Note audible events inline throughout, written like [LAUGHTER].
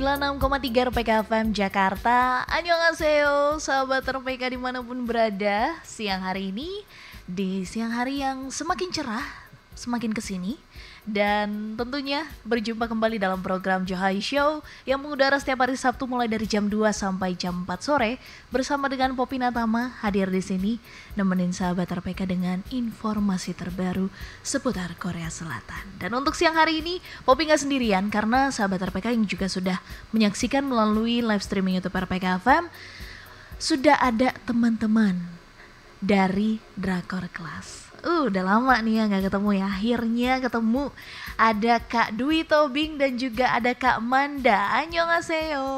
96,3 RPK FM Jakarta. Annyeonghaseyo Sahabat RPK di mana pun berada. Siang hari ini Di siang hari yang semakin cerah Semakin ke sini dan tentunya berjumpa kembali dalam program Johai Show yang mengudara setiap hari Sabtu mulai dari jam 2 sampai jam 4 sore bersama dengan Popi Natama hadir di sini nemenin sahabat RPK dengan informasi terbaru seputar Korea Selatan. Dan untuk siang hari ini Popi nggak sendirian karena sahabat RPK yang juga sudah menyaksikan melalui live streaming YouTube RPK FM sudah ada teman-teman dari Drakor Class. Uh, udah lama nih ya nggak ketemu ya. Akhirnya ketemu ada Kak Dwi Tobing dan juga ada Kak Manda. Annyeonghaseyo.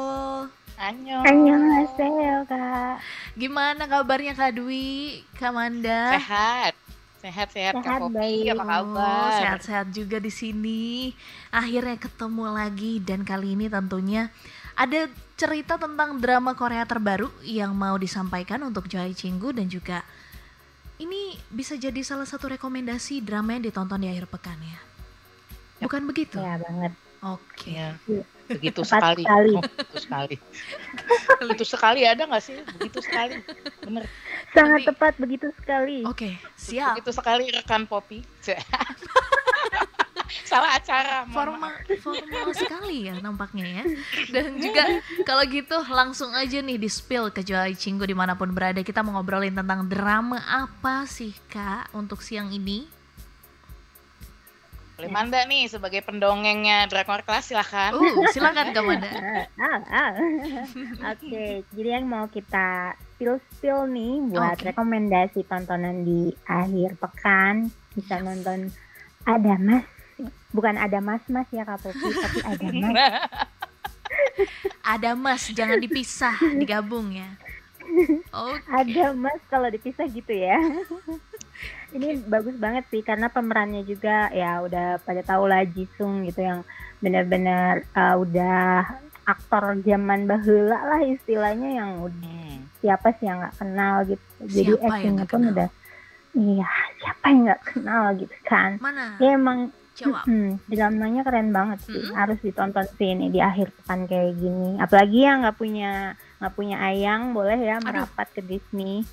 Annyeong. Annyeonghaseyo, Kak. Gimana kabarnya Kak Dwi, Kak Manda? Sehat. Sehat, sehat, Sehat, Kak Popi. baik. Apa Oh, kabar? sehat-sehat juga di sini. Akhirnya ketemu lagi dan kali ini tentunya ada cerita tentang drama Korea terbaru yang mau disampaikan untuk Joy Cinggu dan juga ini bisa jadi salah satu rekomendasi drama yang ditonton di akhir pekan ya. Yap. Bukan begitu? Ya banget. Oke. Iya. Begitu Tepat sekali. sekali. Oh, begitu sekali. begitu sekali ada nggak sih? Begitu sekali. Bener. Sangat Ini- tepat begitu sekali. Oke, siap. Begitu sekali rekan Popi. [LAUGHS] [LAUGHS] Salah acara. Formal, formal [LAUGHS] sekali ya nampaknya ya. Dan juga kalau gitu langsung aja nih di spill ke Joy Cinggu di mana pun berada. Kita mau ngobrolin tentang drama apa sih kak untuk siang ini? Boleh Manda nih sebagai pendongengnya Drakor Class silahkan. Uh, silakan Kak Manda. Ah, [LAUGHS] ah. Oke, jadi yang mau kita spill-spill nih buat Oke. rekomendasi tontonan di akhir pekan bisa nonton Ada Mas. Bukan ada mas-mas ya Kak Popi, tapi ada [LAUGHS] mas. Ada Mas, jangan dipisah, [LAUGHS] digabung ya. Oke. Ada mas kalau dipisah gitu ya. [LAUGHS] Ini bagus banget sih karena pemerannya juga ya udah pada tahu lah Jisung gitu yang benar-benar uh, udah aktor zaman bahula lah istilahnya yang udah Hmm. siapa sih yang nggak kenal gitu. Jadi Siapa yang actingnya pun kenal? udah iya siapa yang nggak kenal gitu kan. Mana? Ya emang Jawab. Hmm, dramanya keren banget sih. Mm-mm. Harus ditonton sih ini di akhir pekan kayak gini. Apalagi yang nggak punya nggak punya ayang, boleh ya merapat ke Disney.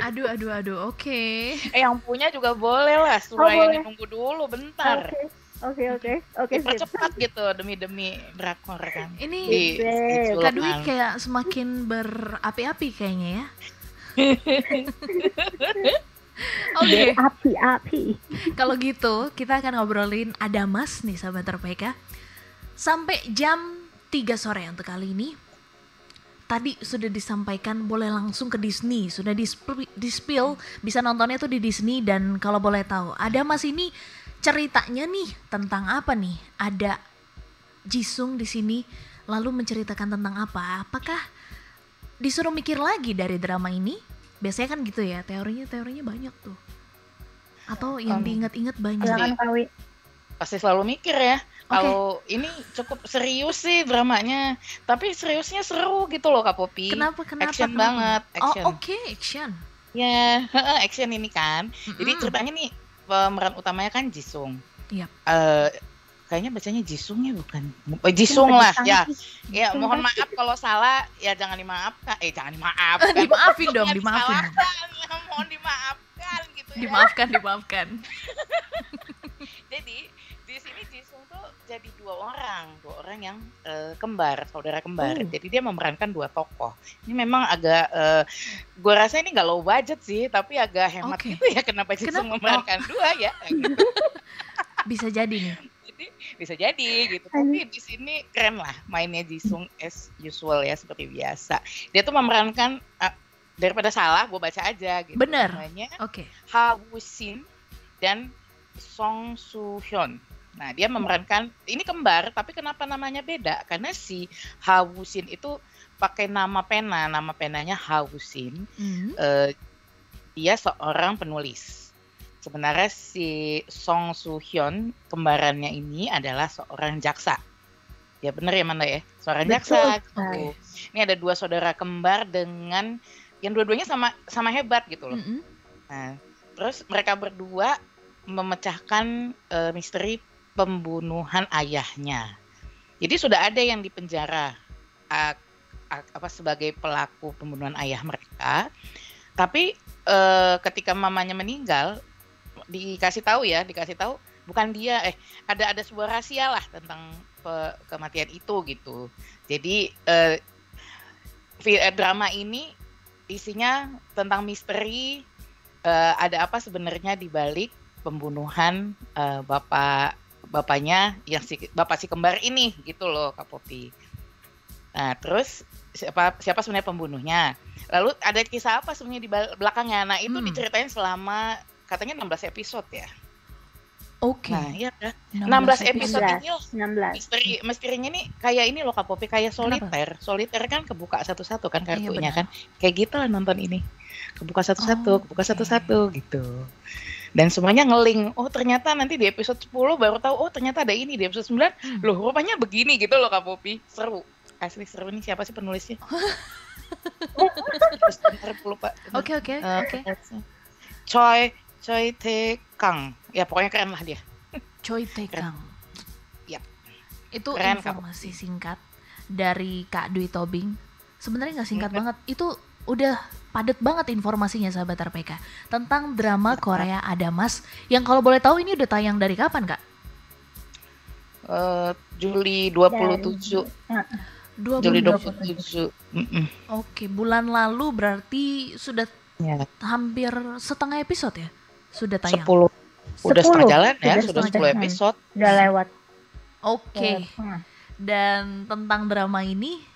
Aduh, aduh, aduh. Oke. Eh yang punya juga boleh lah. Oh, Suraya boleh. nunggu dulu bentar. Oke, oke, oke, oke. sip. Dipercepat gitu demi-demi Drakor kan. Ini Di, Sip. di Kak Dwi Sulman. kayak semakin berapi-api kayaknya ya. [LAUGHS] Oke. Api-api. Kalau gitu, kita akan ngobrolin ada Mas nih sahabat RPK. Sampai jam 3 sore untuk kali ini. Tadi sudah disampaikan boleh langsung ke Disney, sudah di spill bisa nontonnya tuh di Disney dan kalau boleh tahu, ada Mas ini ceritanya nih tentang apa nih? Ada Jisung di sini lalu menceritakan tentang apa? Apakah disuruh mikir lagi dari drama ini? Biasanya kan gitu ya, teorinya teorinya banyak tuh. Atau yang Um, diingat-ingat banyak. Silakan Kawi. Pasti selalu mikir ya. Kalau ini cukup serius sih dramanya, tapi seriusnya seru gitu loh Kak Popi. Kenapa kenapa? Action kenapa? banget, action. Oh oke action. [LAUGHS] Ya, action ini kan. Jadi Mm-mm. ceritanya nih pemeran utamanya kan Jisung. Yap. Eh, kayaknya bacanya Jisung ya bukan? Eh, Jisung lah ya. Ya mohon kan? maaf kalau salah ya jangan dimaafkan. Eh jangan dimaafkan. [LAUGHS] dimaafin dong, dimaafin. [LAUGHS] mohon dimaafkan gitu ya. Dimaafkan, dimaafkan. [LAUGHS] Jadi di sini Jisung tuh jadi dua orang, dua orang yang eh, kembar, saudara kembar. Oh. Jadi dia memerankan dua tokoh. Ini memang agak, eh, gua rasa ini nggak low budget sih, tapi agak hemat Oke. gitu ya kenapa Jisung Kenapa? memerankan dua ya. Gitu. Bisa jadi nih. Jadi bisa jadi gitu. Tapi di sini keren lah mainnya Jisung as usual ya seperti biasa. Dia tuh memerankan eh, daripada salah, gue baca aja gitu. Bener. Namanya Oke. Ha Woo Shin dan Song Soo Hyun. Nah, dia memerankan ini kembar, tapi kenapa namanya beda? Karena si Ha Woo Shin itu pakai nama pena, nama penanya Ha Woo Shin. Hmm. Eh, dia seorang penulis. Sebenarnya si Song Soo Hyun kembarannya ini adalah seorang jaksa. Ya bener ya Manda ya, seorang Betul jaksa. Gitu. Ini ada dua saudara kembar dengan yang dua-duanya sama sama hebat gitu loh. Mm-mm. Nah, terus mereka berdua memecahkan eh, misteri pembunuhan ayahnya. Jadi sudah ada yang dipenjara uh, apa sebagai pelaku pembunuhan ayah mereka. Tapi uh, ketika mamanya meninggal dikasih tahu ya, dikasih tahu bukan dia eh ada ada sebuah rahasia lah tentang pe, kematian itu gitu. Jadi uh, drama ini isinya tentang misteri uh, ada apa sebenarnya di balik pembunuhan uh, bapak bapaknya yang si bapak si kembar ini gitu loh Kak Popi. Nah, terus siapa siapa sebenarnya pembunuhnya? Lalu ada kisah apa sebenarnya di belakangnya? Nah, itu hmm. diceritain selama katanya 16 episode ya. Oke. Okay. Nah, iya kan. 16, 16 episode ini loh. 16. Misteri misterinya nih kayak ini loh Kak Popi, kayak soliter. Kenapa? Soliter kan kebuka satu-satu kan iya, kartunya iya, kan. Kayak gitu lah nonton ini. Kebuka satu-satu, oh, kebuka satu-satu okay. gitu. Dan semuanya ngeling. Oh, ternyata nanti di episode 10 baru tahu oh ternyata ada ini di episode 9. Hmm. Loh, rupanya begini gitu loh Kak Popi. Seru. Asli seru nih siapa sih penulisnya? [LAUGHS] Oke, oke, eh, oke. Choi Choi Tae Kang. Ya pokoknya keren lah dia. Choi Tae Kang. Ya. Itu keren, informasi kamu. singkat dari Kak Dwi Tobing. Sebenarnya nggak singkat hmm. banget. Itu udah padat banget informasinya sahabat RPK tentang drama Korea Adamas yang kalau boleh tahu ini udah tayang dari kapan kak? Uh, Juli 27 dari, Juli 27 mm -mm. Oke bulan lalu berarti sudah ya. hampir setengah episode ya? Sudah tayang. 10. Udah 10. setengah jalan ya, sudah, sudah 10 episode. Udah lewat. Oke. Okay. Dan tentang drama ini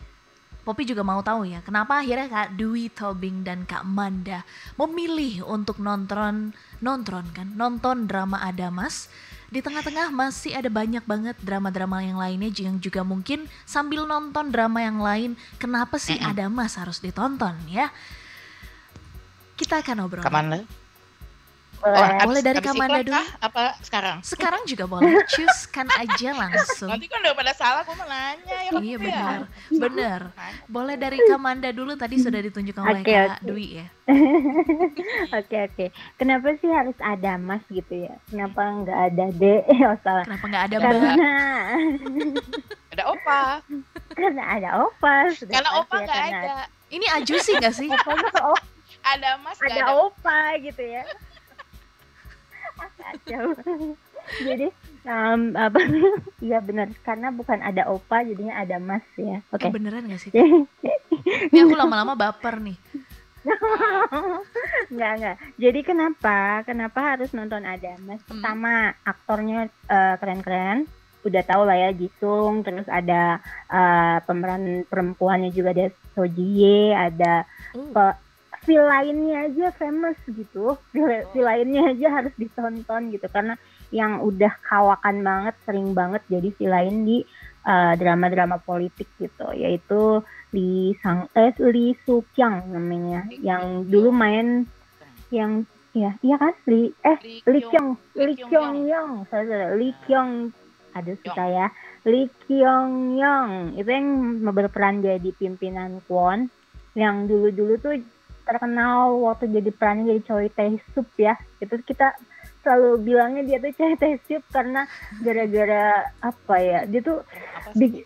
Poppy juga mau tahu ya, kenapa akhirnya Kak Dwi Tobing dan Kak Manda memilih untuk nonton nonton kan, nonton drama Adamas. Di tengah-tengah masih ada banyak banget drama-drama yang lainnya yang juga mungkin sambil nonton drama yang lain, kenapa sih Adamas harus ditonton ya? Kita akan ngobrol. Ke mana? Boleh, oh, boleh dari Kamanda dulu. Apa sekarang? Sekarang juga boleh. Cuskan aja [LAUGHS] langsung. Nanti kan udah pada salah, aku mau nanya ya. Iya benar, ya. benar. Boleh dari Kamanda dulu. Tadi sudah ditunjukkan oleh okay, Kak okay. Dwi ya. [LAUGHS] Oke oke. Okay, okay. Kenapa sih harus ada Mas gitu ya? Kenapa nggak ada D? [LAUGHS] Oh salah. Kenapa nggak ada Mbak? Karena ada Opa. Karena ada Opa. Karena Opa ya, nggak ya, ada. Ini sih nggak sih? Opa ada Mas, ada, ada Opa gitu ya kacau [LAUGHS] jadi um, apa [LAUGHS] iya benar karena bukan ada opa jadinya ada mas ya oke okay. beneran gak sih [LAUGHS] ini aku lama-lama baper nih Enggak, enggak. Jadi kenapa? Kenapa harus nonton ada Mas? Hmm. Pertama, aktornya uh, keren-keren. Udah tau lah ya Jisung, terus ada uh, pemeran perempuannya juga ada Sojie, ada uh feel lainnya aja famous gitu. Feel, feel lainnya aja harus ditonton gitu. Karena yang udah kawakan banget sering banget jadi feel lain di drama eh, drama-drama politik gitu. Yaitu Lee Sang eh Lee Soo Kyung namanya. Yang dulu main yang ya iya kan? Lee eh Lee Kyung Lee Kyung Young. Saya Lee Kyung. Ada sih saya Lee Kyung Young. Itu yang berperan jadi pimpinan Kwon. Yang dulu-dulu tuh terkenal waktu jadi perannya jadi Choi Tae Sup ya. Itu kita selalu bilangnya dia tuh Choi Tae Sup karena gara-gara apa ya dia tuh di,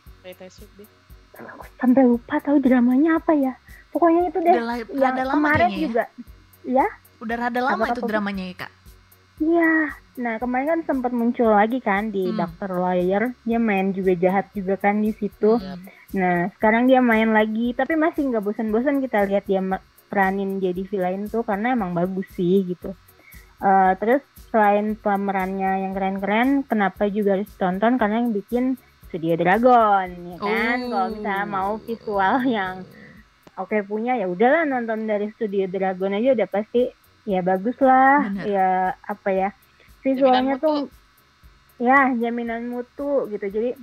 sampai lupa tahu dramanya apa ya. Pokoknya itu deh udah, yang kemarin ya? juga. Ya? Udah rada lama apa, itu dramanya ya kak? Iya, nah kemarin kan sempat muncul lagi kan di hmm. Doctor Lawyer, dia main juga jahat juga kan di situ. Hmm. Nah sekarang dia main lagi, tapi masih nggak bosan-bosan kita lihat dia peranin jadi villain tuh karena emang bagus sih gitu. Uh, terus selain pemerannya yang keren-keren, kenapa juga harus tonton karena yang bikin Studio Dragon, ya kan? Oh. Kalau kita mau visual yang oke okay punya ya udahlah nonton dari Studio Dragon aja udah pasti ya bagus lah, Bener. ya apa ya visualnya tuh ya jaminan mutu gitu, jadi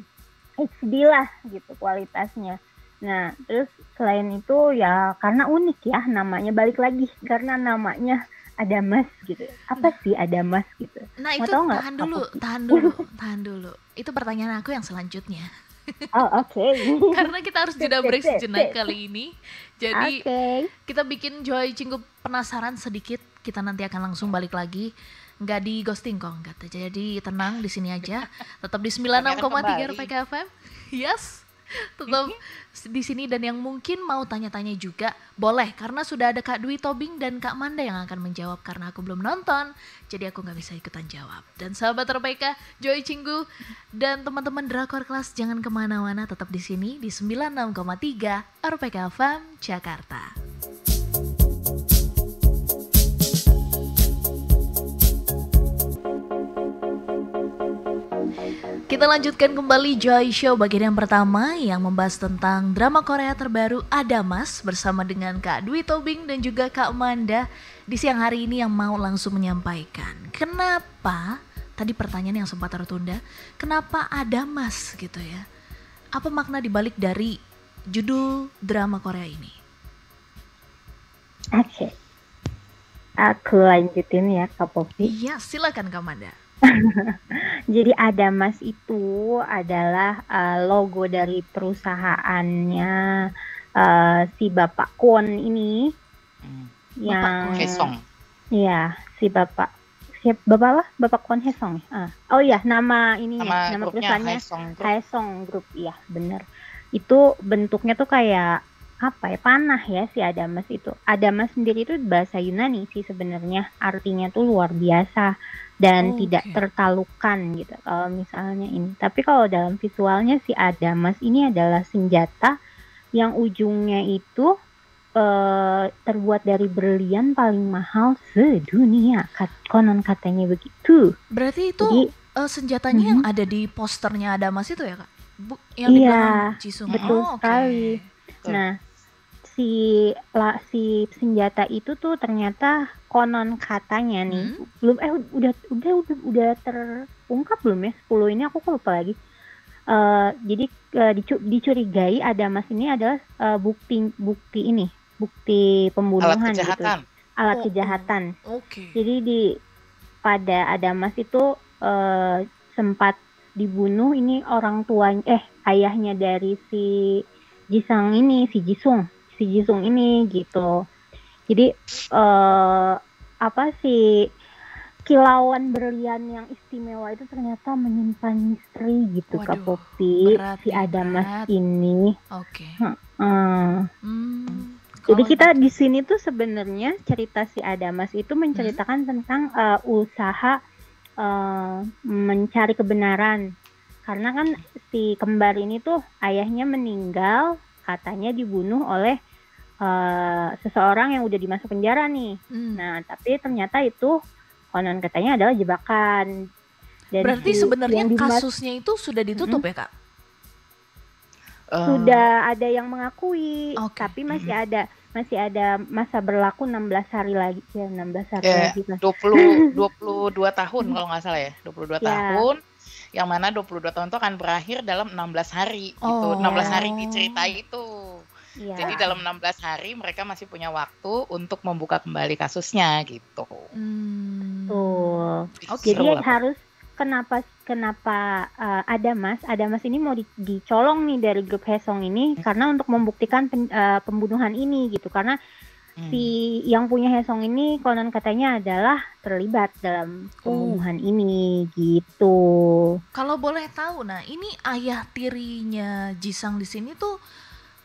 HD lah gitu kualitasnya. Nah, terus selain itu ya karena unik ya namanya balik lagi karena namanya ada mas gitu. Apa sih ada mas gitu? Nah, itu tahu tahan dulu, apa? tahan dulu, [LAUGHS] tahan dulu. Itu pertanyaan aku yang selanjutnya. Oh, oke. Okay. [LAUGHS] karena kita harus jeda break sejenak kali ini. Jadi okay. kita bikin Joy Cinggup penasaran sedikit. Kita nanti akan langsung balik lagi. nggak di ghosting kok nggak jadi tenang di sini aja [LAUGHS] tetap di 96,3 RPK FM yes tetap di sini dan yang mungkin mau tanya-tanya juga boleh. Karena sudah ada Kak Dwi Tobing dan Kak Manda yang akan menjawab karena aku belum nonton. Jadi aku nggak bisa ikutan jawab. Dan sahabat terbaik Joy Cinggu dan teman-teman Drakor Kelas jangan ke mana-mana. Tetap di sini di 96,3 RPK FM Jakarta. Kita lanjutkan kembali Joy Show bagian yang pertama yang membahas tentang drama Korea terbaru Adamas bersama dengan Kak Dwi Tobing dan juga Kak Manda di siang hari ini yang mau langsung menyampaikan kenapa tadi pertanyaan yang sempat tertunda kenapa Adamas gitu ya apa makna dibalik dari judul drama Korea ini? Oke, okay. aku lanjutin ya Kak Popi. Iya silakan Kak Manda. [LAUGHS] Jadi Adamas itu adalah uh, logo dari perusahaannya uh, si Bapak Kwon ini Hmm. yang Hesong. Iya, si Bapak siap Bapak apa? Bapak Kwon Hesong. ya? Ah. Oh iya, nama ini Nama nama grupnya perusahaannya Hesong Group. Haesong Group. Iya, bener. Itu bentuknya tuh kayak apa ya panah ya si Adamas itu. Adamas sendiri itu bahasa Yunani sih sebenarnya artinya tuh luar biasa dan Oke. tidak tertalukan gitu kalau misalnya ini. Tapi kalau dalam visualnya si Adamas ini adalah senjata yang ujungnya itu eh, terbuat dari berlian paling mahal sedunia. Kat- Konon katanya begitu. Berarti itu Jadi eh, senjatanya yang ada di posternya Adamas itu ya kak? Bu, yang di Iya, Jisung. betul Oh, oke. sekali. Betul. Nah, si la, si senjata itu tuh ternyata konon katanya nih Hmm? belum eh udah udah udah udah terungkap belum ya 10 ini aku kok lupa lagi. Eh jadi eh, dicu- dicurigai ada mas ini adalah eh, bukti bukti ini bukti Alat pembunuhan gitu kejahatan. alat Oh, oh. kejahatan Oke. jadi di pada Adamas itu eh, sempat dibunuh ini orang tuanya eh ayahnya dari si Jisang ini si Jisung si Jisung ini gitu. Jadi eh apa sih kilauan berlian yang istimewa itu ternyata menyimpan misteri gitu Kak Waduh, Popi berat si nih, Adamas berat. ini. Oke. Hmm. Hmm, Jadi kita di sini tuh sebenarnya cerita si Adamas itu menceritakan tentang eh, usaha eh, mencari kebenaran. Karena kan si kembar ini tuh ayahnya meninggal, katanya dibunuh oleh eh, seseorang yang udah dimasuk penjara nih. Hmm. Nah, tapi ternyata itu konon katanya adalah jebakan. Dan Berarti si- sebenarnya kasusnya itu sudah ditutup ya kak? Eh, sudah ada yang mengakui, Oke. tapi masih ada masih ada masa berlaku 16 hari lagi ya 16 hari Ya, lagi Mas. 20 22 tahun kalau nggak salah ya 22 Ya. tahun yang mana 22 tahun itu akan berakhir dalam 16 hari gitu Oh. 16 hari diceritai itu Iya. jadi dalam 16 hari mereka masih punya waktu untuk membuka kembali kasusnya gitu Hmm. Tuh. Oke. Jadi Seru lah. harus kenapa kenapa uh, ada Mas, ada Mas ini mau di- dicolong nih dari grup Hesong ini Hmm. karena untuk membuktikan pen- uh, pembunuhan ini gitu karena Hmm. si yang punya Hesong ini konon katanya adalah terlibat dalam pembunuhan ini gitu. Kalau boleh tahu, nah ini ayah tirinya Jisang di sini tuh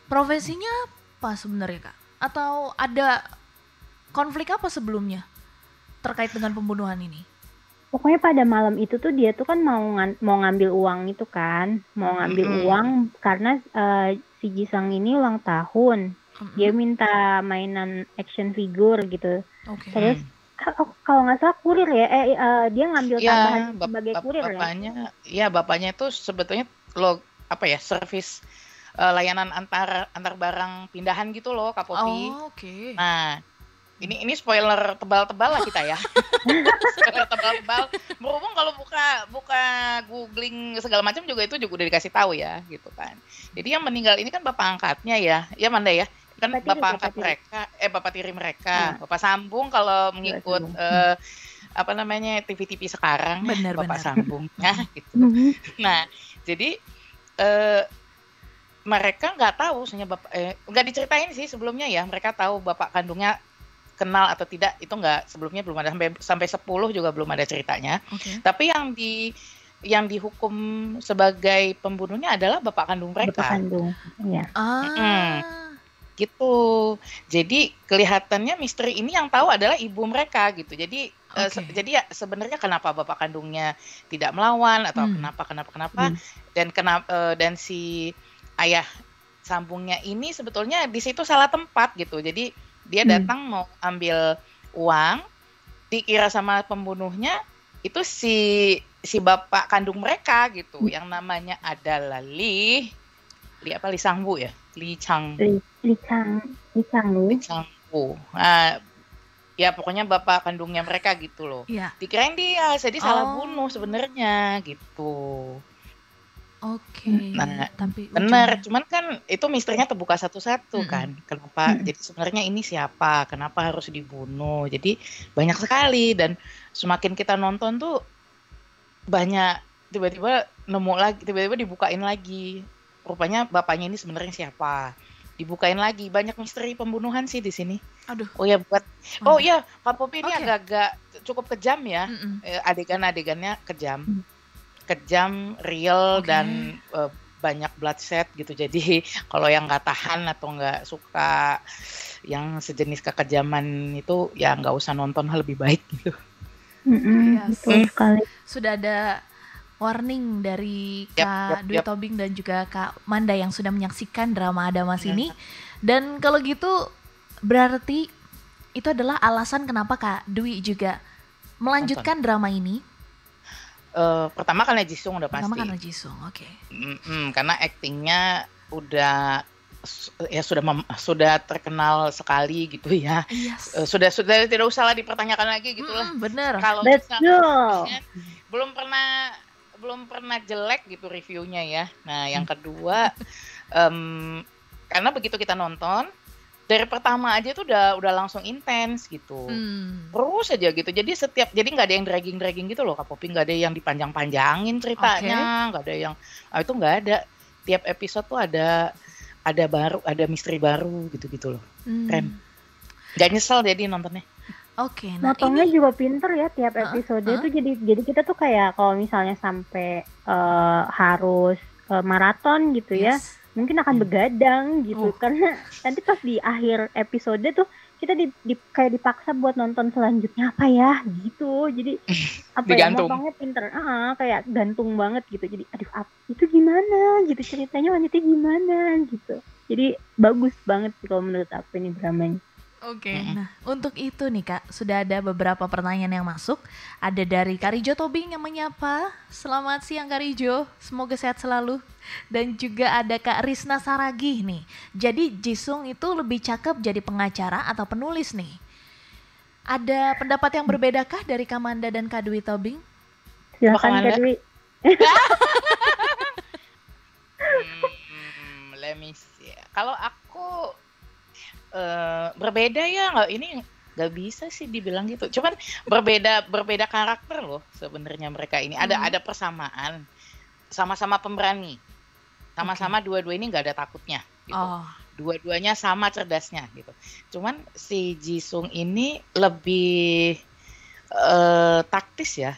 profesinya apa sebenarnya kak? Atau ada konflik apa sebelumnya terkait dengan pembunuhan ini? Pokoknya pada malam itu tuh dia tuh kan mau ngan- mau ngambil uang itu kan, mau ngambil Mm-mm. uang karena uh, si Jisang ini ulang tahun. Mm-mm. Dia minta mainan action figure gitu. Oke. Terus Ka- kalau nggak salah kurir ya, eh, eh, dia ngambil tambahan ya bap- sebagai bap- kurir ya. bapaknya ya bapaknya itu sebetulnya lo apa ya servis eh, layanan antar antar barang pindahan gitu loh Kapopi Oh, oke. Nah, ini ini spoiler tebal-tebal lah kita ya. [LAUGHS] spoiler tebal-tebal. Berhubung kalau buka buka googling segala macam juga itu juga udah dikasih tahu ya, gitu kan. Jadi yang meninggal ini kan bapak angkatnya ya, ya Manda ya. Kan Bapak bapak bapak angkat tiri. mereka, eh bapak tiri mereka, Nah. bapak sambung kalau mengikut sambung. eh, apa namanya TV-TV sekarang, ya, Benar, bapak benar. sambungnya gitu. [LAUGHS] Mhm. Nah, jadi eh mereka nggak tahu, sebenarnya bapak eh, nggak diceritain sih sebelumnya ya. Mereka tahu bapak kandungnya kenal atau tidak itu nggak sebelumnya belum ada sampai sampai 10 juga belum ada ceritanya. Oke. Tapi yang di yang dihukum sebagai pembunuhnya adalah bapak kandung Bapak mereka. kandung. Iya. Ah. Gitu. Jadi kelihatannya misteri ini yang tahu adalah ibu mereka gitu. Jadi eh, se- Oke. jadi ya sebenarnya kenapa bapak kandungnya tidak melawan atau Hmm. kenapa kenapa kenapa Hmm. dan kenapa dan si ayah sambungnya ini sebetulnya di situ salah tempat gitu. Jadi dia Hmm. datang mau ambil uang dikira sama pembunuhnya itu si si bapak kandung mereka gitu yang namanya adalah Li Li apa Li Sangbu ya Li Chang Li, Li Chang, Li Chang Lu. Li Changbu nah, ya pokoknya bapak kandungnya mereka gitu loh Iya. dikirain dia jadi salah Oh. bunuh sebenarnya gitu Oke. Nah, Tapi Benar, ujungnya- cuman kan itu misterinya terbuka satu-satu Mm-mm. kan. Kenapa? Mm-mm. Jadi sebenarnya ini siapa? Kenapa harus dibunuh? Jadi banyak sekali dan semakin kita nonton tuh banyak tiba-tiba nemu lagi, tiba-tiba dibukain lagi. Rupanya bapaknya ini sebenarnya siapa? Dibukain lagi. Banyak misteri pembunuhan sih di sini. Aduh. Oh ya buat Oh Waduh. iya, Kak Popi ini agak-agak cukup kejam ya. Mm-mm. Eh, adegan-adegannya kejam Hmm. Kejam real Oke. dan eh, banyak bloodshed gitu jadi [LAUGHS] kalau yang nggak tahan atau nggak suka yang sejenis kekejaman itu ya nggak usah nonton [LAUGHS] lebih baik gitu Mm-mm, Yes. Betul sekali. Sudah ada warning dari Yap, Kak yap, Dwi yap. Tobing dan juga Kak Manda yang sudah menyaksikan drama Adamas Iya. ini. Dan kalau gitu berarti itu adalah alasan kenapa Kak Dwi juga melanjutkan drama ini. Eh, pertama karena Jisung udah Pertama pasti karena Jisung, oke. Mm-mm, karena aktingnya udah ya sudah mem- sudah terkenal sekali gitu ya Yes. Eh, sudah sudah tidak usah lah dipertanyakan lagi gitulah Mm, bener. kalau misalnya belum pernah belum pernah jelek gitu reviewnya ya. Nah yang kedua em, karena begitu kita nonton dari pertama aja tuh udah udah langsung intens gitu. Hmm. Terus aja gitu. Jadi setiap jadi nggak ada yang dragging dragging gitu loh Kak Popi nggak ada yang dipanjang-panjangin ceritanya, nggak ada yang ah, itu nggak ada. Tiap episode tuh ada ada baru ada misteri baru gitu-gitu loh. Hmm. Keren. Gak nyesel jadi nontonnya. Oke, nah Motongnya ini juga pinter ya tiap episode heeh. tuh jadi jadi kita tuh kayak kalau misalnya sampai eh, harus eh, maraton gitu ya yes. Mungkin akan Hmm. begadang gitu. Uh. karena nanti pas di akhir episode tuh kita di, di- kayak dipaksa buat nonton selanjutnya apa ya gitu. Jadi [LAUGHS] apa ya Digantung. motongnya pinter. Ah kayak gantung banget gitu. Jadi aduh ap, itu gimana? Gitu ceritanya wanita gimana? Gitu. Jadi bagus banget sih kalau menurut aku ini dramanya Oke, Mm-mm. nah untuk itu nih kak, sudah ada beberapa pertanyaan yang masuk. Ada dari Karijo Tobing yang menyapa, selamat siang Karijo, semoga sehat selalu. Dan juga ada Kak Risna Saragih nih, jadi Jisung itu lebih cakep jadi pengacara atau penulis nih? Ada pendapat yang berbedakah dari Kamanda dan Kak Dwi Tobing? silakan? Kak Dwi [LAUGHS] Hmm, let me see. Kalau aku eh, berbeda ya nggak ini nggak bisa sih dibilang gitu. Cuman berbeda berbeda karakter loh sebenarnya mereka ini. Ada Hmm. ada persamaan. Sama-sama pemberani. Sama-sama dua-dua ini nggak ada takutnya. Gitu. Oh, Dua-duanya sama cerdasnya gitu. Cuman si Jisung ini lebih eh, taktis ya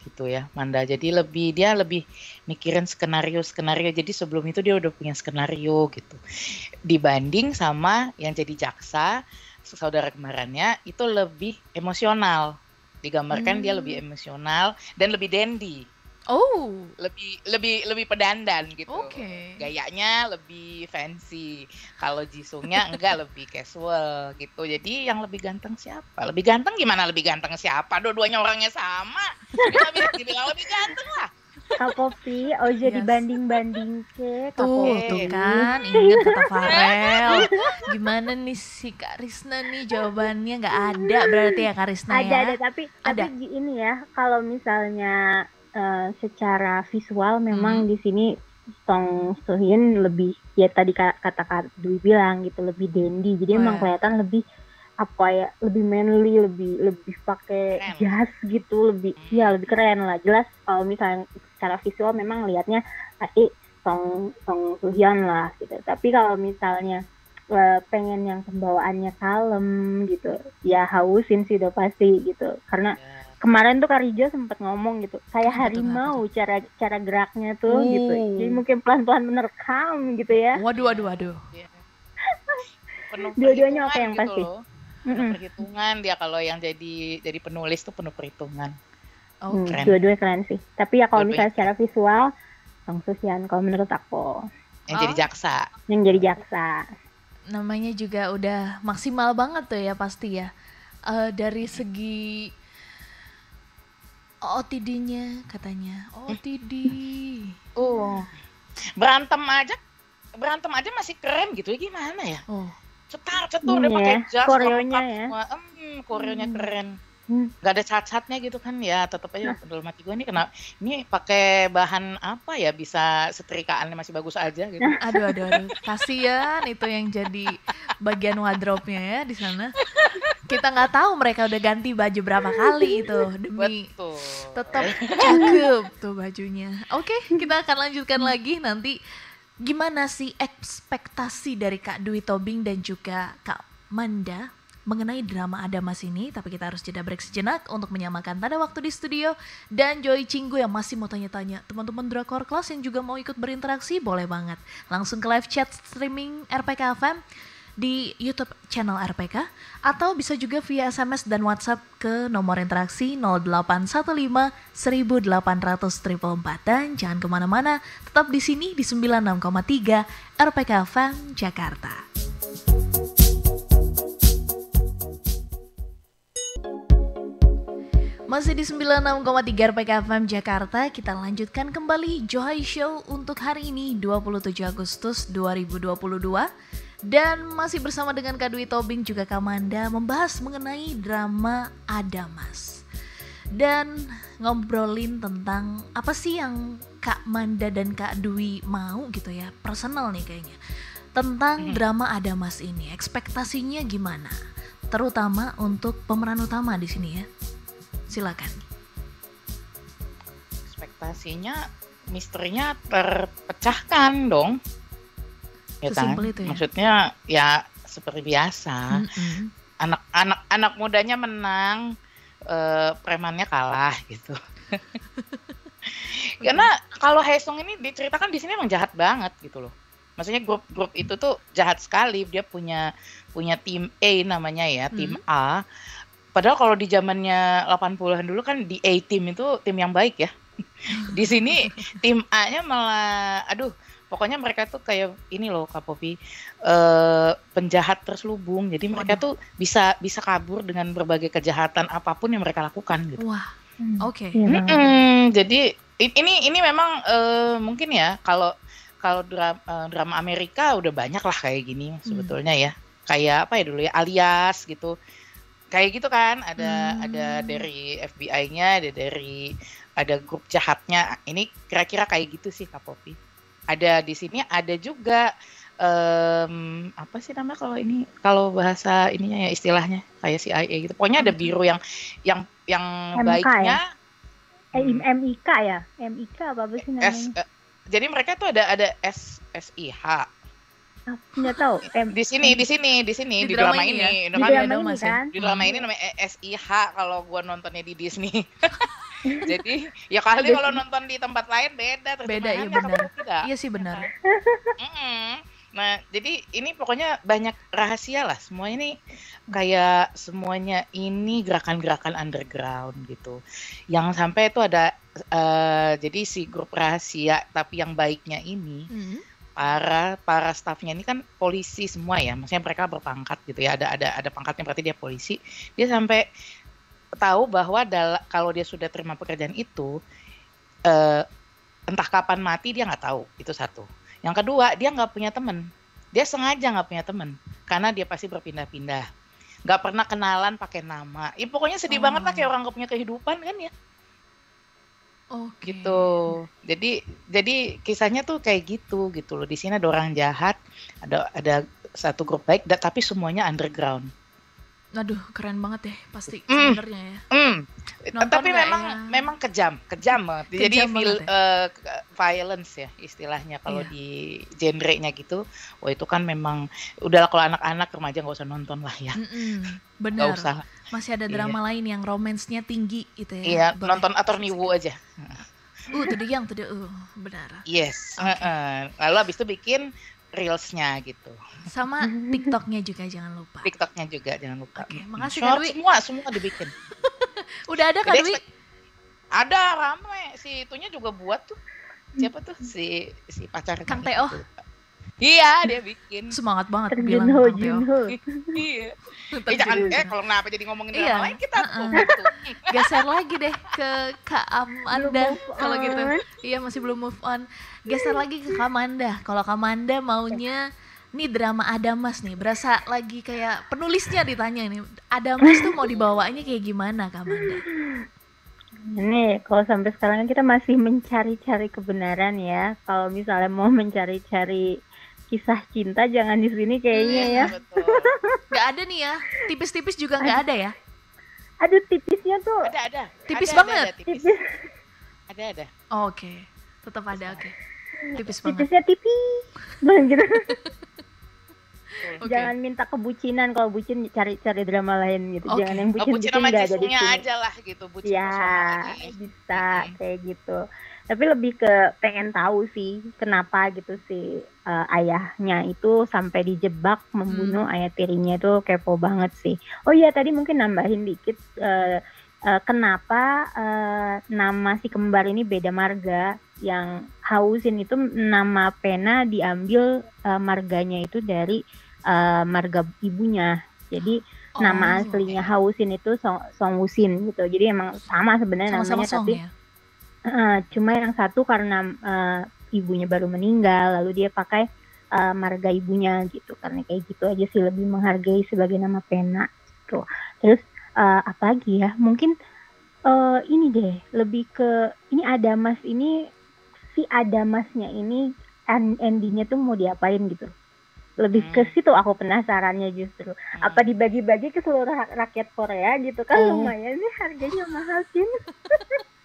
gitu ya Manda. Jadi lebih dia lebih mikirin skenario skenario jadi sebelum itu dia udah punya skenario gitu. Dibanding sama yang jadi jaksa saudara kembarannya itu lebih emosional. Digambarkan dia Hmm. lebih emosional dan lebih dandy oh, lebih lebih lebih pedandan gitu oke. gayanya lebih fancy kalau Jisungnya [LAUGHS] enggak lebih casual gitu jadi yang lebih ganteng siapa lebih ganteng gimana lebih ganteng siapa dua-duanya orangnya sama bisa dibilang lebih ganteng lah Kak Popi oh jadi Yes. banding-banding ke Kak Tuh, Popi. tuh kan, ingat kata Farel. Gimana nih si Kak Risna nih jawabannya nggak ada berarti ya Kak Risna ada ya? ada tapi Ada. tapi ini ya kalau misalnya eh, secara visual memang Hmm. di sini Song Sohyun lebih ya tadi ka- kata Kak Dwi bilang gitu lebih dandy jadi Oh, emang ya. kelihatan lebih apa ya lebih manly lebih lebih pakai jas gitu lebih ya lebih keren lah jelas kalau misalnya secara visual memang lihatnya pasti Song Song Sohyun lah gitu tapi kalau misalnya uh, pengen yang pembawaannya kalem gitu ya hausin sih udah pasti gitu karena Ya. Kemarin tuh Karijo sempat ngomong gitu kayak tuh, harimau cara cara geraknya tuh gitu Oh. jadi mungkin pelan pelan menerkam gitu ya Waduh, waduh, waduh. Iya. Penuh Dua-duanya apa perhitungan yang gitu pasti? loh. Penuh Mm-mm. perhitungan dia kalau yang jadi jadi penulis tuh penuh perhitungan. Hmm, keren. dua-duanya keren sih tapi ya kalau misalnya secara visual Bang Susian kalau menurut aku Yang Oh. jadi jaksa. yang jadi jaksa Namanya juga udah maksimal banget tuh ya pasti ya. Eh, dari segi OTD-nya katanya. OTD. Oh. Berantem aja berantem aja masih keren gitu gimana ya? Oh, Cetar cetur Hmm, dia pakai jas Koreonya lengkap ya. semua. Hmm, koreonya Hmm. keren. Hmm. Gak ada cat-catnya gitu kan ya tetap aja dalam hati gue ini kenapa ini pakai bahan apa ya bisa setrikaannya masih bagus aja gitu. [LAUGHS] aduh, aduh, aduh. Kasian itu yang jadi bagian wardrobe-nya ya di sana. Kita nggak tahu mereka udah ganti baju berapa kali itu demi Betul. tetap cakep tuh bajunya. Oke, kita akan lanjutkan lagi nanti gimana sih ekspektasi dari Kak Dwi Tobing dan juga Kak Manda mengenai drama Adamas ini, tapi kita harus jeda break sejenak untuk menyamakan tanda waktu di studio. Dan Joy Cinggu yang masih mau tanya-tanya teman-teman Drakor Class yang juga mau ikut berinteraksi boleh banget. Langsung ke live chat streaming RPK FM di YouTube channel RPK atau bisa juga via SMS dan WhatsApp ke nomor interaksi 0815 1800 444 dan jangan ke mana-mana tetap di sini di 96,3 RPK FM Jakarta. Masih di 96,3 RPK FM Jakarta, kita lanjutkan kembali Johai Show untuk hari ini 27 Agustus 2022 dan masih bersama dengan Kak Dwi Tobing juga Kamanda membahas mengenai drama Adamas. Dan ngobrolin tentang apa sih yang Kak Manda dan Kak Dwi mau gitu ya personal nih kayaknya. Tentang Mhm. drama Adamas ini ekspektasinya gimana? Terutama untuk pemeran utama di sini ya silakan. Ekspektasinya misterinya terpecahkan dong. Ya kan? Itu ya? maksudnya ya seperti biasa. Anak-anak anak mudanya menang eh, premannya kalah gitu. [LAUGHS] Karena kalau Haesung ini diceritakan di sini emang jahat banget gitu loh. Maksudnya grup-grup itu tuh jahat sekali. Dia punya punya tim A namanya ya tim Hmm. A padahal kalau di zamannya 80-an dulu kan di A team itu tim yang baik ya. [LAUGHS] Di sini tim A-nya malah aduh pokoknya mereka tuh kayak ini loh Kak Popi eh, penjahat terselubung. Jadi mereka Waduh. tuh bisa bisa kabur dengan berbagai kejahatan apa pun yang mereka lakukan gitu. Wah Hmm. oke. Iya. Banget. Mm-mm, jadi ini ini memang eh, mungkin ya kalau kalau drama, drama Amerika udah banyak lah kayak gini sebetulnya ya. Kayak apa ya dulu ya alias gitu kayak gitu kan ada Hmm. ada dari FBI-nya ada dari ada grup jahatnya ini kira-kira kayak gitu sih Kak Popi ada di sini ada juga em, apa sih namanya kalau ini kalau bahasa ininya ya istilahnya kayak CIA gitu pokoknya ada biru yang yang yang MK baiknya Eh, Hmm. MIK ya? MIK apa apa sih namanya? S eh, jadi mereka tuh ada ada S SIH nggak tahu. M di sini di sini di sini Di di, drama drama, ini ini, ya? di Ada drama ini kan? di drama ini namanya SIH kalau gua nontonnya di Disney. [LAUGHS] Jadi ya kali kalau nonton di tempat lain beda Beda, iya benar. iya sih benar Mm-mm. Nah, jadi ini pokoknya banyak rahasia lah. Semua ini kayak semuanya ini gerakan-gerakan underground gitu. Yang sampai itu ada eh, jadi si grup rahasia tapi yang baiknya ini Hmm. Para para stafnya ini kan polisi semua ya. Maksudnya mereka berpangkat gitu ya. Ada ada ada pangkatnya berarti dia polisi. Dia sampai tahu bahwa dal- kalau dia sudah terima pekerjaan itu eh, entah kapan mati dia nggak tahu. Itu satu. Yang kedua, dia nggak punya temen. Dia sengaja nggak punya temen karena dia pasti berpindah-pindah. Nggak pernah kenalan pakai nama. Ya pokoknya sedih Oh. banget lah kayak orang nggak punya kehidupan kan ya oke gitu. Jadi jadi kisahnya tuh kayak gitu gitu loh. Di sini ada orang jahat, ada ada satu grup baik, da- tapi semuanya underground. Aduh, keren banget ya pasti Mm. sebenarnya ya. Nonton Tapi memang ya? memang kejam, kejam banget. Jadi Kejam feel, banget ya? ke- violence ya istilahnya kalau Iya. di genrenya gitu. Wah itu kan memang udahlah kalau anak-anak remaja nggak usah nonton lah ya. Mm-mm, Nggak benar. usah. Masih ada Iya. drama lain yang romansnya tinggi gitu ya. Iya, Boleh. nonton Attorney Woo aja. Uh, tuh yang tuh uh, benar. Yes. Heeh. Lalu abis itu bikin reelsnya gitu. Sama TikToknya juga jangan lupa. TikToknya juga jangan lupa. Oke, Mm, makasih, short. Semua semua dibikin. [LAUGHS] Udah ada kan Dwi? Ada rame si itunya juga buat tuh. Siapa tuh si si pacar Kang Teo. Iya, dia bikin. Semangat banget Terus bilang Kang Teo. [LAUGHS] Iya. Eh jangan jadi- eh kalau kenapa jadi ngomongin Iya, drama lain kita uh-uh. tuh gitu. Geser lagi deh ke Kak Amanda kalau gitu. Iya masih belum move on. Geser lagi ke Kamanda. Kalau Kamanda maunya nih drama Adamas nih, berasa lagi kayak penulisnya ditanya nih. Adamas tuh mau dibawanya kayak gimana Kamanda? Ini kalau sampai sekarang kan kita masih mencari-cari kebenaran ya. Kalau misalnya mau mencari-cari kisah cinta jangan di sini kayaknya ya. Iya, betul. Gak ada nih ya, tipis-tipis juga nggak ada ya? Aduh tipisnya tuh Ada ada. Tipis Ada, banget. Ada, ada, tipis. tipis Ada ada. Oke, tetap ada oke. Tipis banget. tipisnya tipis banget [LAUGHS] gitu. Oke. Jangan minta kebucinan kalau bucin cari-cari drama lain gitu. Oke. Jangan yang Oh, bucin bucin bucin jisungnya sini. aja lah gitu, bucin Ya, bisa Mm-mm. kayak gitu. Tapi lebih ke pengen tahu sih kenapa gitu si eh, ayahnya itu sampai dijebak membunuh Hmm. ayah tirinya itu kepo banget sih. Oh iya tadi mungkin nambahin dikit eh, eh, kenapa eh, nama si kembar ini beda marga yang Hausin itu nama pena diambil eh, marganya itu dari eh, marga ibunya. Jadi Oh, nama aslinya Hausin itu Song, Song Wusin gitu. Jadi emang sama sebenarnya namanya song tapi ya. Eh, cuma yang satu karena eh, ibunya baru meninggal lalu dia pakai eh, marga ibunya gitu. Karena kayak gitu aja sih lebih menghargai sebagai nama pena gitu. Terus eh, apa lagi ya? Mungkin eh, ini deh lebih ke ini Adamas ini si Adamasnya ini en- endingnya tuh mau diapain gitu. Lebih ke Hmm. situ aku penasarannya justru Hmm. apa dibagi-bagi ke seluruh rak- rakyat Korea gitu kan lumayan nih harganya mahal sih [LAUGHS]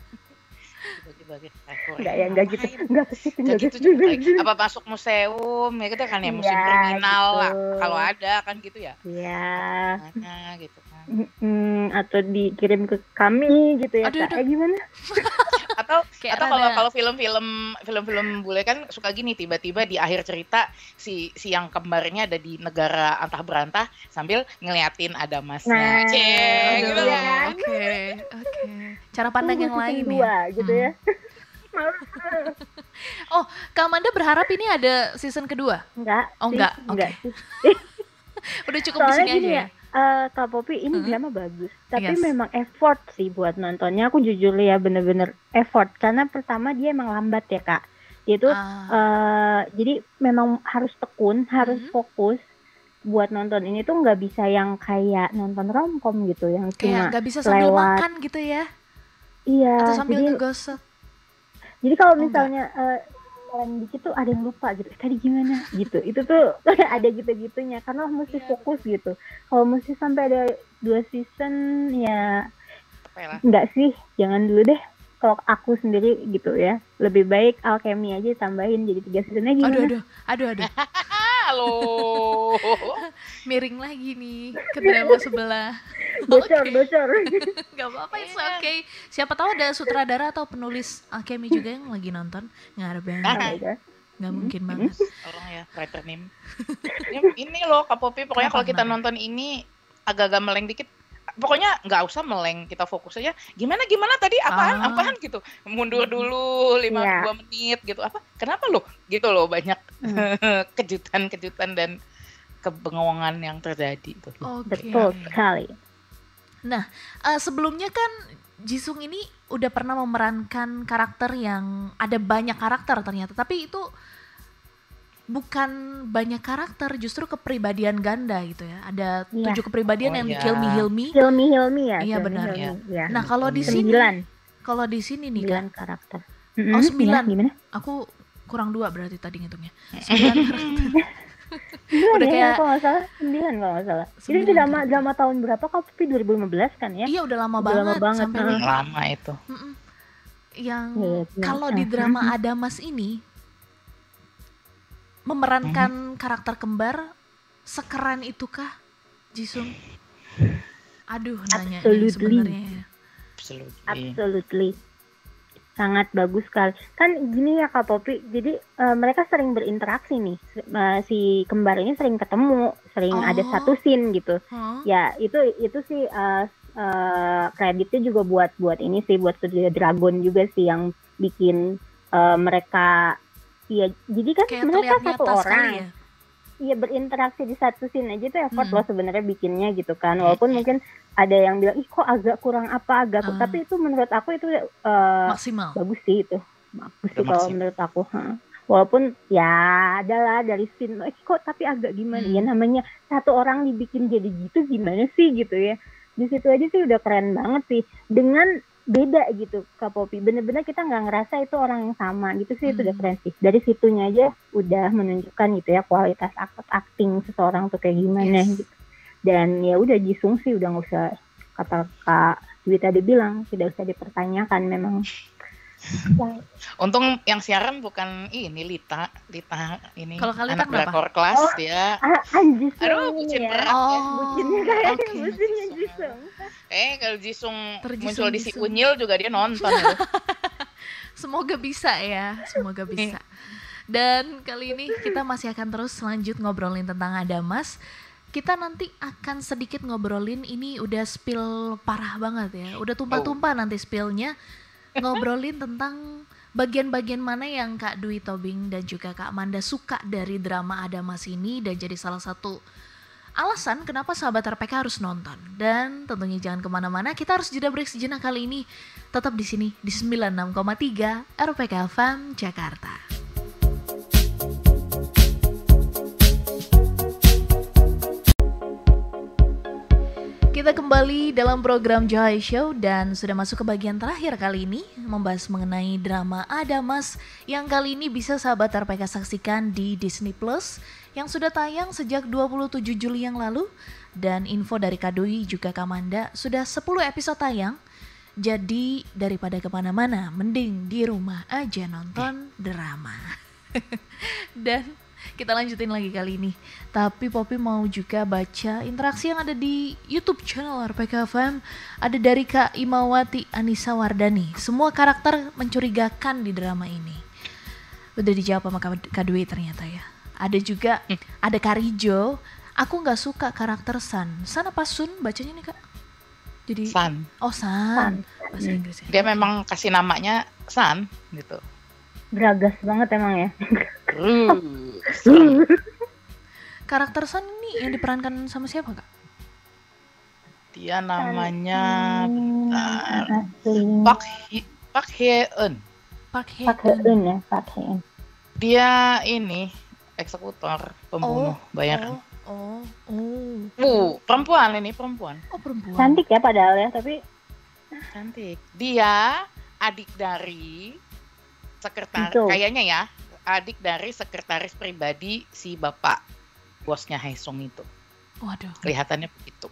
Eh, Korea enggak ya enggak gitu enggak Nggak enggak gitu situ juga. [LAUGHS] Apa masuk museum ya gitu kan ya museum Iya, kriminal lah. gitu. Kalau ada kan gitu ya. ya Mana gitu kan. mm, atau dikirim ke kami gitu ya Aduh, aduh. Eh, gimana [LAUGHS] Atau Kayak atau kalau kalau film-film film-film bule kan suka gini tiba-tiba di akhir cerita si si yang kembarnya ada di negara antah berantah sambil ngeliatin ada masnya. Nah, Cek, gitu Iya kan. kan? Oke, oke. Cara pandang yang season lain dua, ya. gitu Hmm. ya [LAUGHS] Kak Amanda berharap ini ada season kedua? enggak Oh, enggak, enggak oke. sih [LAUGHS] Udah cukup di soalnya sini gini aja ya ya? Eh, Kak Popi ini Hmm. drama bagus tapi Yes. memang effort sih buat nontonnya aku jujur ya bener-bener effort karena pertama dia emang lambat ya Kak dia tuh Ah, eh jadi memang harus tekun, harus Mhm. fokus buat nonton ini tuh nggak bisa yang kayak nonton romcom gitu yang kayak cuma nggak bisa sambil lewat. makan gitu ya? iya. Atau sambil jadi ngegosok? jadi kalau Oh, misalnya jalan dikit tuh ada yang lupa gitu. Eh, tadi gimana gitu. Itu tuh [LAUGHS] ada gitu-gitunya karena mesti Iya, fokus gitu. Kalau mesti sampai ada dua season ya enggak sih, jangan dulu deh. Kalau aku sendiri gitu ya, lebih baik alchemy aja tambahin jadi tiga seasonnya gimana? Aduh, aduh, aduh, aduh. [LAUGHS] Halo. [LAUGHS] Miring lagi nih ke drama sebelah. [LAUGHS] Bocor, Oke. bocor. [LAUGHS] Gak apa-apa, it's Iya. okay. Siapa tahu ada sutradara atau penulis Alchemy juga yang lagi nonton. Ngarep banget. Nggak mungkin banget. Orang ya writer name. ini, ini loh Kak Popi, pokoknya kalau kita nonton ini agak-agak meleng dikit. Pokoknya nggak usah meleng, kita fokus aja. Gimana gimana tadi apaan Ah. apaan gitu. Mundur dulu lima Iya. dua menit gitu. Apa? Kenapa loh? Gitu loh banyak Hmm. [LAUGHS] kejutan-kejutan dan kebengongan yang terjadi tuh. Oke. Betul sekali. Eh, sebelumnya kan Jisung ini udah pernah memerankan karakter yang ada banyak karakter ternyata, tapi itu bukan banyak karakter, justru kepribadian ganda gitu ya. Ada Iya. tujuh kepribadian Oh, yang iya. Hilmi Hilmi. Hilmi Hilmi ya. Iya, benar, Hilmi, ya. Nah kalau di sini, kalau di sini nih sembilan karakter. Oh, sembilan. ya, Gimana? aku kurang dua berarti tadi ngitungnya. Sembilan [LAUGHS] karakter. Udah ya, kayak- kalau nggak salah. Sembilan kalau nggak salah. Ini Sembilan drama kan? drama tahun berapa? Kau tapi 2015 kan ya? Iya udah lama Udah lama banget, banget, sampai. Lama itu. Mm-mm. Yang Iya, iya. kalau di drama mm-mm. Adamas ini memerankan Mm-hmm. karakter kembar sekeren itukah Jisung? Aduh nanya sebenarnya. ya. Absolutely. Absolutely. Sangat bagus sekali. Kan gini ya Kak Popi, jadi eh, mereka sering berinteraksi nih. Eh, si kembar ini sering ketemu, sering ada Oh. satu scene gitu. Hah? Ya, itu itu sih eh, eh, kreditnya juga buat buat ini sih buat studio Dragon juga sih yang bikin eh, mereka Iya, jadi kan Kayak kan satu orang. ya. Iya berinteraksi di satu scene aja tuh effort Hmm. loh sebenarnya bikinnya gitu kan. Walaupun mungkin ada yang bilang ih kok agak kurang apa agak Ah. tapi itu menurut aku itu eh, Maksimal. bagus sih itu bagus sih kalau maksimal. menurut aku ha. walaupun ya adalah dari scene eh, kok tapi agak gimana Hmm. ya namanya satu orang dibikin jadi gitu gimana sih gitu ya di situ aja sih udah keren banget sih dengan beda gitu Kak Popi bener-bener kita nggak ngerasa itu orang yang sama gitu sih itu Hmm. keren sih dari situnya aja udah menunjukkan gitu ya kualitas aktor acting seseorang tuh kayak gimana Yes. gitu dan ya udah Jisung sih udah nggak usah kata Kak Dwi tadi bilang tidak usah dipertanyakan memang Untung yang siaran bukan ini Lita, Lita ini Kalau Kak Lita anak drakor kelas Oh. dia. Ah, anjis Aduh, ini bucin ya. berat. Oh, Bucinnya kayak bucinnya Jisung. Eh kalau Jisung Terjisung- muncul di si. Unyil juga dia nonton gitu. [LAUGHS] Semoga bisa ya, semoga bisa. Dan kali ini kita masih akan terus lanjut ngobrolin tentang Adamas. Kita nanti akan sedikit ngobrolin ini udah spill parah banget ya. Udah tumpah-tumpah nanti spillnya. Ngobrolin tentang bagian-bagian mana yang Kak Dwi Tobing dan juga Kak Amanda suka dari drama Adamas ini dan jadi salah satu alasan kenapa sahabat RPK harus nonton. Dan tentunya jangan ke mana-mana, kita harus jeda break sejenak kali ini. Tetap di sini di 96,3 RPK FM Jakarta. Kita kembali dalam program Joy Show dan sudah masuk ke bagian terakhir kali ini membahas mengenai drama Adamas yang kali ini bisa sahabat RPK saksikan di Disney Plus yang sudah tayang sejak 27 Juli yang lalu. Dan info dari Kadui juga Kamanda sudah 10 episode tayang. Jadi daripada ke mana-mana mending di rumah aja nonton drama. [LAUGHS] Dan kita lanjutin lagi kali ini. Tapi Poppy mau juga baca interaksi yang ada di YouTube channel RPK FM. Ada dari Kak Imawati Anissa Wardani. Semua karakter mencurigakan di drama ini. Udah dijawab sama Kak Dwi ternyata ya. Ada juga ada Karijo. Aku nggak suka karakter San. San apa Sun bacanya nih Kak? Jadi San. oh San. San. Bahasa Hmm. Inggris ya. Dia memang kasih namanya San gitu. Beragas banget emang ya. Serem. [LAUGHS] Karakter San ini yang diperankan sama siapa Kak? Dia namanya Hmm, bentar. asli. Pak Hye- Pak Hye Eun. Park Pak ya, Pak Heun. Dia ini eksekutor pembunuh Oh, bayaran. Oh, oh, Uh, perempuan ini perempuan. oh perempuan. Cantik ya padahal ya, tapi Cantik. Dia adik dari sekretaris kayaknya ya, adik dari sekretaris pribadi si bapak bosnya Haesung itu. Waduh. Kelihatannya begitu.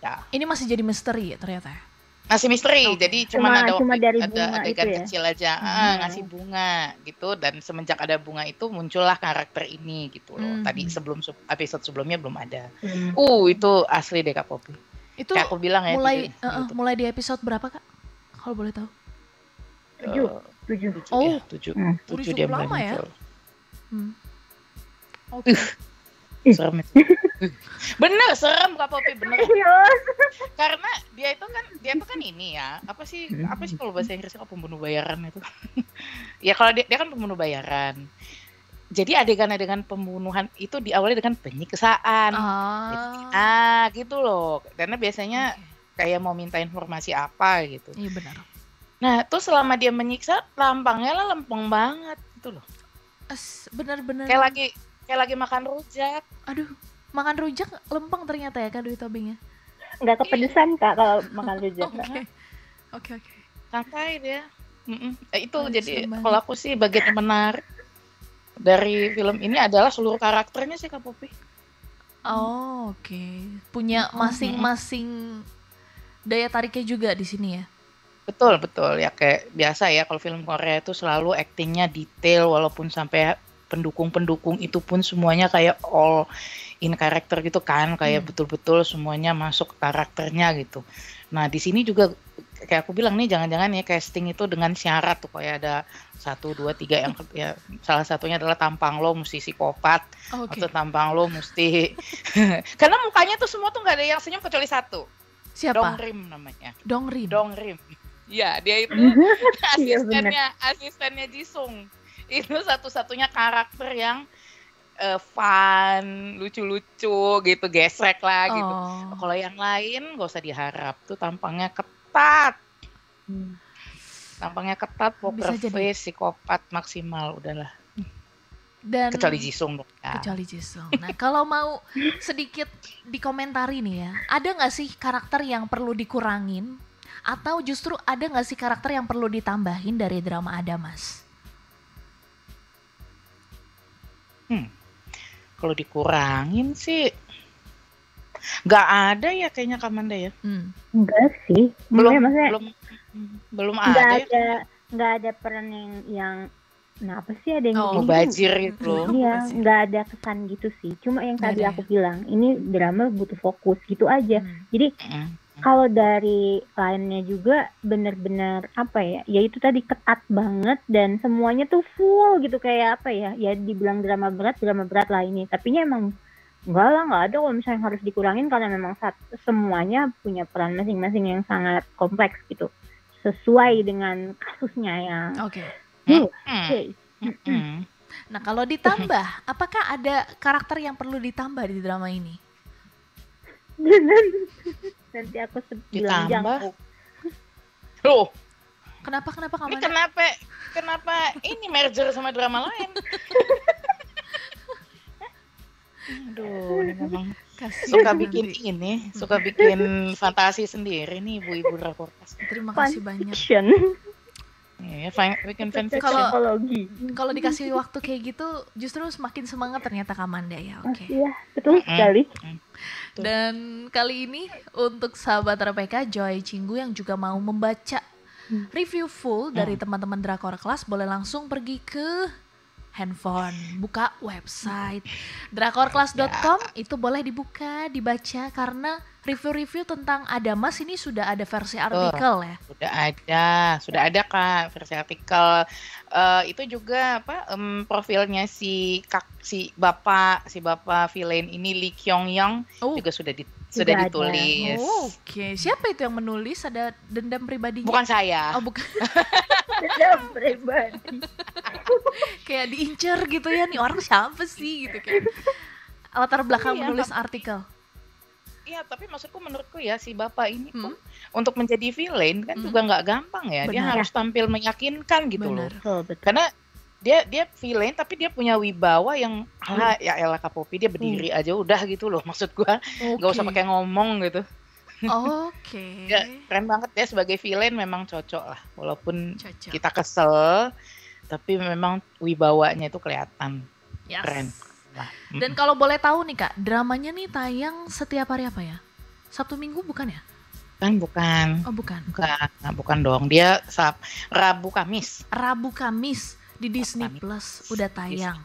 Ya. Ini masih jadi misteri ya ternyata ya. Masih misteri, Oke. jadi cuma Cuma- ada cuma waktu- dari ada bunga adegan itu ya? kecil aja, ah, Hmm. ngasih bunga gitu dan semenjak ada bunga itu muncullah karakter ini gitu loh. Hmm. Tadi sebelum episode sebelumnya belum ada. hmm, Uh, itu asli deh Kak Poppy. Itu Kayak aku bilang ya mulai eh, eh, YouTube. mulai di episode berapa kak? Kalau boleh tahu. Tujuh. Tujuh. tujuh Oh. ya, tujuh. Hmm. Tujuh Udah dia mulai lama ya? muncul. Hmm. Oke. Serem itu. [LAUGHS] bener serem Kak Poppy bener [LAUGHS] Iya. karena dia itu kan dia itu kan ini ya apa sih apa sih kalau bahasa Inggrisnya kalau pembunuh bayaran itu [LAUGHS] ya kalau dia, dia kan pembunuh bayaran jadi adegan-adegan pembunuhan itu diawali dengan penyiksaan Ah. ah gitu loh karena biasanya Oke. kayak mau minta informasi apa gitu Iya benar. Nah terus selama dia menyiksa lampangnya lah lempeng banget gitu loh Es, benar-benar. kayak lagi kayak lagi makan rujak Aduh, makan rujak lempeng ternyata ya kak Dwi Tobing ya. Nggak kepedesan kak kalau makan [LAUGHS] rujak. Oke. Oke oke. santai dia. Eh, itu Oh, jadi banget. kalau aku sih bagian yang menarik dari film ini adalah seluruh karakternya sih Kak Popi Oh, oke. Punya masing-masing daya tariknya juga di sini ya. Betul, betul. Ya kayak biasa ya kalau film Korea itu selalu aktingnya detail walaupun sampai pendukung-pendukung itu pun semuanya kayak all in karakter gitu kan, kayak Hmm. betul-betul semuanya masuk karakternya gitu. Nah, di sini juga kayak aku bilang nih jangan-jangan ya casting itu dengan syarat tuh kayak ada satu dua tiga yang ya salah satunya adalah tampang lo mesti psikopat Oke. atau tampang lo mesti [LAUGHS] karena mukanya tuh semua tuh nggak ada yang senyum kecuali satu Siapa? Dongrim namanya Dongrin. Dongrim ya dia itu [LAUGHS] [LAUGHS] Iya, asistennya asistennya Jisung itu satu-satunya karakter yang eh, fun lucu-lucu gitu gesrek lah gitu Oh. kalau yang lain gak usah diharap tuh tampangnya ketat Hmm. tampangnya ketat poker Bisa jadi. face psikopat maksimal udahlah Dan kecuali Jisung dong ya. kecuali Jisung. Nah, kalau mau [LAUGHS] sedikit dikomentari nih ya, ada nggak sih karakter yang perlu dikurangin atau justru ada nggak sih karakter yang perlu ditambahin dari drama Ada Mas? kalau dikurangin sih nggak ada ya kayaknya Kamanda ya Hmm. Enggak sih. belum Maksudnya, maksudnya belum belum ada ya ada nggak ada peran yang yang nah apa sih ada yang Oh, begini mubazir gitu Iya, nggak ada kesan gitu sih. Cuma yang tadi ada ya? aku bilang, ini drama butuh fokus gitu aja. Hmm. Jadi Mm. Kalau dari lainnya juga bener-bener apa ya? Ya itu tadi ketat banget dan semuanya tuh full gitu kayak apa ya? Ya dibilang drama berat, drama berat lah ini. Tapi nya emang enggak lah, nggak ada kalau misalnya harus dikurangin karena memang sat- semuanya punya peran masing-masing yang sangat kompleks gitu. Sesuai dengan kasusnya yang Oke. Mm. case. Mm. Nah, kalau ditambah, apakah ada karakter yang perlu ditambah di drama ini? [LAUGHS] Nanti aku se- bilang Ditambah? jangkuk. [LAUGHS] Loh, Kenapa kenapa ini kamu kenapa kenapa ini merger sama drama lain? [LAUGHS] Aduh, ini memang suka bikin ini, suka bikin fantasi sendiri nih ibu-ibu raportas. Terima kasih banyak. Fiction. Iya, fanfiction. Kalau- psikologi. Kalau dikasih waktu kayak gitu, justru semakin semangat ternyata Kamanda ya. Oke. Iya, betul sekali. Dan kali ini untuk sahabat RPK Joy Cinggu yang juga mau membaca Hmm. review full dari teman-teman Drakor Kelas boleh langsung pergi ke handphone, buka website drakorkelas.com itu boleh dibuka, dibaca karena review-review tentang Adamas ini sudah ada versi artikel ya. Sudah ada, sudah ada kak versi artikel. Eh, itu juga apa em, profilnya si kak si bapak si bapak villain ini Lee Kyung Young Oh, juga sudah di, Sudah ada. ditulis. Oke, siapa itu yang menulis? Ada dendam pribadinya? Bukan saya. Oh, bukan. [LAUGHS] Dalam pribadi. kayak diincer gitu ya nih orang siapa sih gitu kayak latar belakang Iya, menulis artikel Iya, tapi maksudku menurutku ya si bapak ini Hmm. pun untuk menjadi villain kan Hmm. juga nggak gampang ya. Dia Benar. harus tampil meyakinkan gitu loh. benar Betul, betul. Karena dia dia villain tapi dia punya wibawa yang ah ya elah Kapopi dia berdiri aja udah gitu loh [LAUGHS] maksud gua. Nggak usah Oke. pakai ngomong gitu. Oke. [LAUGHS] Ya keren banget ya sebagai villain memang cocok lah. Walaupun cocok. kita kesel tapi memang wibawanya itu kelihatan. Yes. keren. Lah dan kalau boleh tahu nih kak dramanya nih tayang setiap hari apa ya? Sabtu minggu bukan ya? Kan bukan. Oh bukan. Bukan nah, bukan dong. Dia sab Rabu Kamis. Rabu kamis di Disney. Plus udah tayang.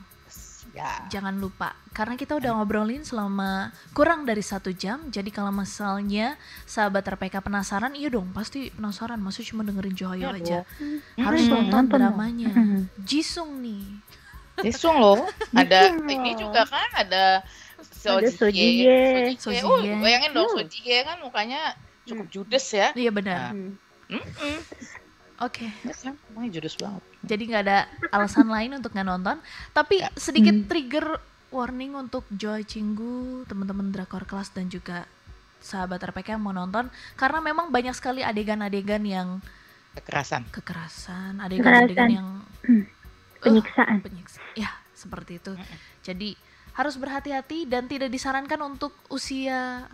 Ya. Jangan lupa karena kita udah ngobrolin selama kurang dari satu jam jadi kalau misalnya sahabat RPK penasaran iya dong pasti penasaran masih cuma dengerin Joyo Iya aja. dong. harus Hmm, nonton nonton dramanya. Hmm. Jisung nih. Jisung loh. [LAUGHS] Ada Jisung ini juga kan ada Sojie. Sojie. Sojie. Oh, bayangin dong Hmm. Sojie kan mukanya cukup judes ya. Iya benar. Hmm. Mm-mm. oke. Kan? Emangnya judes banget jadi nggak ada alasan lain untuk nggak nonton. Tapi Ya. sedikit Hmm. trigger warning untuk Joy Cinggu teman-teman drakor kelas dan juga sahabat RPK yang mau nonton. Karena memang banyak sekali adegan-adegan yang kekerasan. kekerasan adegan-adegan yang [CLEARS THROAT] Penyiksaan. penyiksa ya seperti itu. Jadi harus berhati-hati dan tidak disarankan untuk usia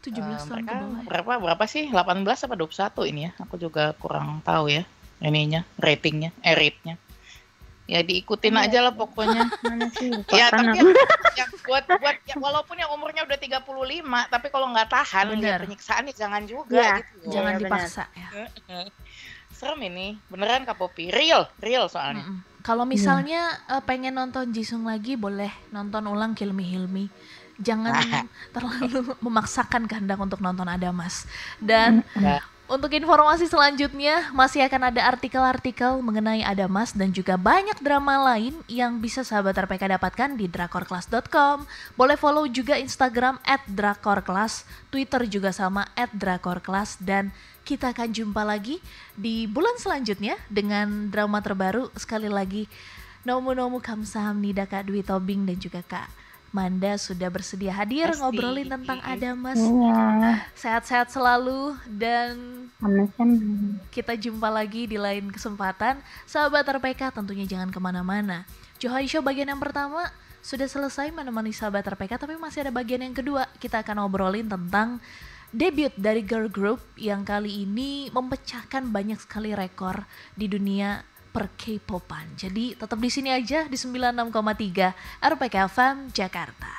17 Eh, tahun ke bawah ya. berapa berapa sih? 18 apa 21 ini ya? Aku juga kurang tahu ya ininya ratingnya eh rate-nya ya diikutin aja lah pokoknya [LAUGHS] Mana sih? Lupa ya tapi aku. [LAUGHS] yang buat buat ya, walaupun yang umurnya udah 35 tapi kalau nggak tahan Bener. lihat penyiksaan ya jangan juga Iya, gitu loh. Jangan Iya, dipaksa ya. serem ini beneran Kak Popi real real soalnya Mm-mm. Kalau misalnya eh, pengen nonton Jisung lagi boleh nonton ulang Kill Me Heal Me. Jangan [LAUGHS] terlalu memaksakan kehendak untuk nonton Adamas. Dan Ya. Untuk informasi selanjutnya masih akan ada artikel-artikel mengenai Adamas dan juga banyak drama lain yang bisa sahabat RPK dapatkan di drakorclass.com. Boleh follow juga Instagram @drakorclass, Twitter juga sama @drakorclass dan kita akan jumpa lagi di bulan selanjutnya dengan drama terbaru sekali lagi Nomu Nomu Kamsahamnida Kak Dwi Tobing dan juga Kak Manda sudah bersedia hadir Pasti. ngobrolin tentang Adamas. Iya. Sehat-sehat selalu dan kita jumpa lagi di lain kesempatan. Sahabat RPK tentunya jangan ke mana-mana. Johai Show bagian yang pertama sudah selesai menemani sahabat RPK tapi masih ada bagian yang kedua. Kita akan ngobrolin tentang debut dari girl group yang kali ini memecahkan banyak sekali rekor di dunia per K-popan. Jadi tetap di sini aja di 96,3 RPK FM Jakarta.